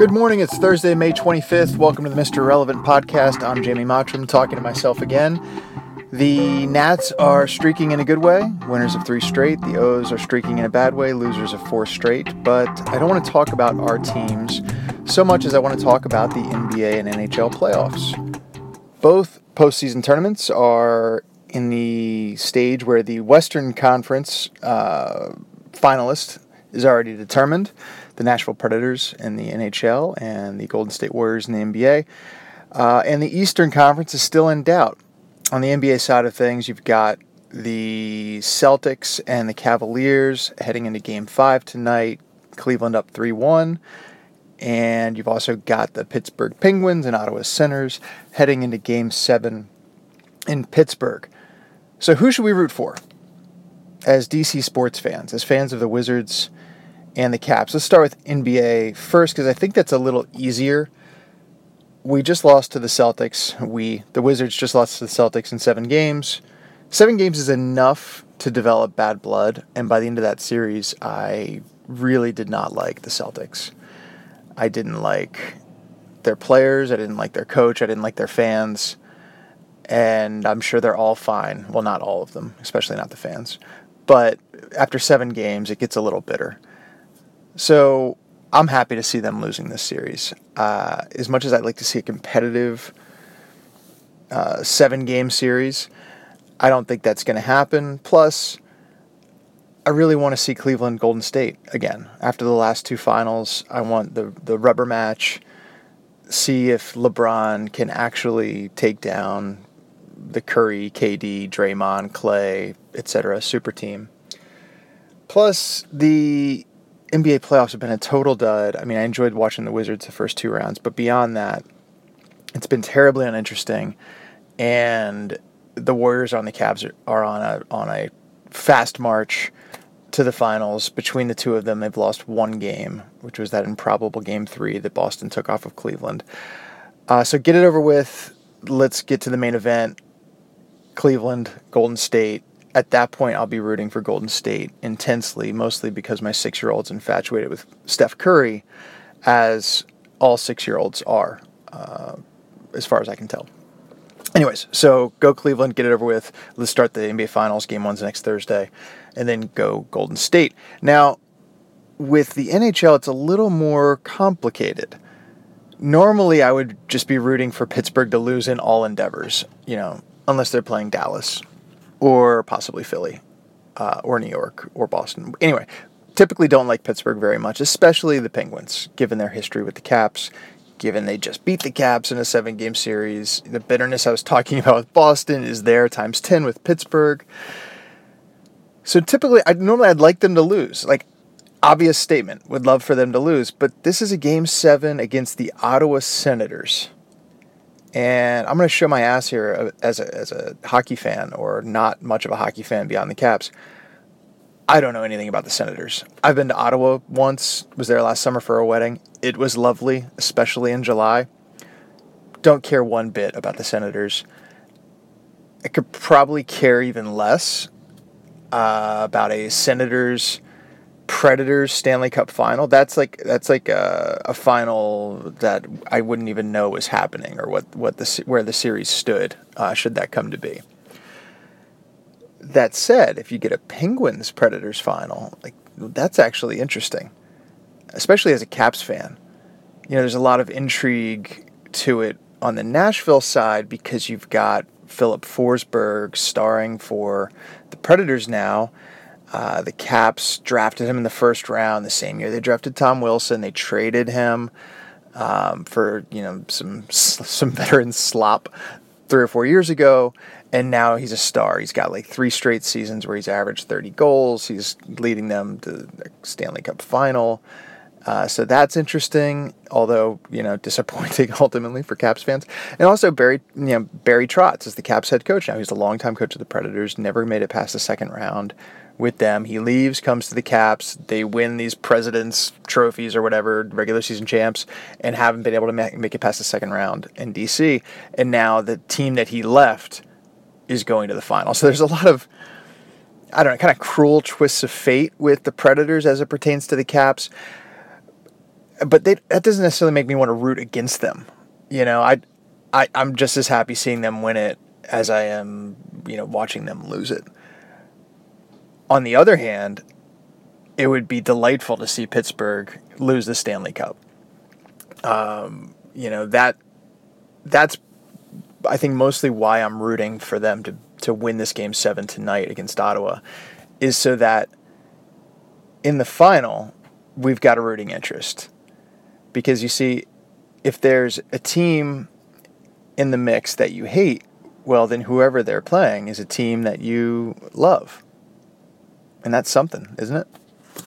Good morning. It's Thursday, May 25th. Welcome to the Mr. Irrelevant podcast. I'm Jamie Mottram talking to myself again. The Nats are streaking in a good way, winners of three straight. The O's are streaking in a bad way, losers of four straight. But I don't want to talk about our teams so much as I want to talk about the NBA and NHL playoffs. Both postseason tournaments are in the stage where the Western Conference uh, finalist is already determined the Nashville Predators in the NHL and the Golden State Warriors in the NBA. Uh, and the Eastern Conference is still in doubt. On the NBA side of things, you've got the Celtics and the Cavaliers heading into game five tonight. Cleveland up 3 1. And you've also got the Pittsburgh Penguins and Ottawa Senators heading into game seven in Pittsburgh. So, who should we root for? As DC sports fans, as fans of the Wizards and the Caps. Let's start with NBA first because I think that's a little easier. We just lost to the Celtics. We, the Wizards, just lost to the Celtics in seven games. Seven games is enough to develop bad blood, and by the end of that series, I really did not like the Celtics. I didn't like their players. I didn't like their coach. I didn't like their fans. And I'm sure they're all fine. Well, not all of them, especially not the fans. But after seven games, it gets a little bitter. So I'm happy to see them losing this series. Uh, as much as I'd like to see a competitive uh, seven game series, I don't think that's going to happen. Plus, I really want to see Cleveland Golden State again. After the last two finals, I want the, the rubber match, see if LeBron can actually take down the Curry, KD, Draymond, Clay, etc. super team. Plus, the NBA playoffs have been a total dud. I mean, I enjoyed watching the Wizards the first two rounds, but beyond that, it's been terribly uninteresting. And the Warriors on the Cavs are, are on a on a fast march to the finals. Between the two of them, they've lost one game, which was that improbable game three that Boston took off of Cleveland. Uh, so get it over with. Let's get to the main event. Cleveland, Golden State at that point, I'll be rooting for Golden State intensely, mostly because my six year old's infatuated with Steph Curry, as all six year olds are, uh, as far as I can tell. Anyways, so go Cleveland, get it over with. Let's start the NBA Finals. Game one's next Thursday, and then go Golden State. Now, with the NHL, it's a little more complicated. Normally, I would just be rooting for Pittsburgh to lose in all endeavors, you know, unless they're playing Dallas or possibly Philly, uh, or New York, or Boston. Anyway, typically don't like Pittsburgh very much, especially the Penguins, given their history with the Caps, given they just beat the Caps in a seven game series. The bitterness I was talking about with Boston is there times 10 with Pittsburgh. So typically, I normally I'd like them to lose. Like, obvious statement, would love for them to lose. But this is a game seven against the Ottawa Senators and I'm going to show my ass here as a, as a hockey fan or not much of a hockey fan beyond the Caps. I don't know anything about the Senators. I've been to Ottawa once, was there last summer for a wedding. It was lovely, especially in July. Don't care one bit about the Senators. I could probably care even less uh, about a Senators Predators Stanley Cup final. That's like that's like a, a final that I wouldn't even know was happening or what what the where the series stood uh, should that come to be. That said, if you get a Penguins Predators final, like that's actually interesting, especially as a Caps fan. You know, there's a lot of intrigue to it on the Nashville side because you've got Filip Forsberg starring for the Predators now uh, the Caps drafted him in the first round the same year they drafted Tom Wilson. They traded him um, for you know some some veteran slop three or four years ago, and now he's a star. He's got like three straight seasons where he's averaged 30 goals. He's leading them to the Stanley Cup final. Uh, so that's interesting, although you know disappointing ultimately for Caps fans. And also Barry, you know Barry Trotz is the Caps head coach now. He's a longtime coach of the Predators. Never made it past the second round with them. He leaves, comes to the Caps. They win these President's trophies or whatever, regular season champs, and haven't been able to make it past the second round in DC. And now the team that he left is going to the final. So there's a lot of, I don't know, kind of cruel twists of fate with the Predators as it pertains to the Caps. But they, that doesn't necessarily make me want to root against them. You know, I, I I'm just as happy seeing them win it as I am, you know, watching them lose it. On the other hand, it would be delightful to see Pittsburgh lose the Stanley Cup. Um, you know that that's I think mostly why I'm rooting for them to to win this game seven tonight against Ottawa, is so that in the final we've got a rooting interest, because you see, if there's a team in the mix that you hate, well then whoever they're playing is a team that you love, and that's something, isn't it?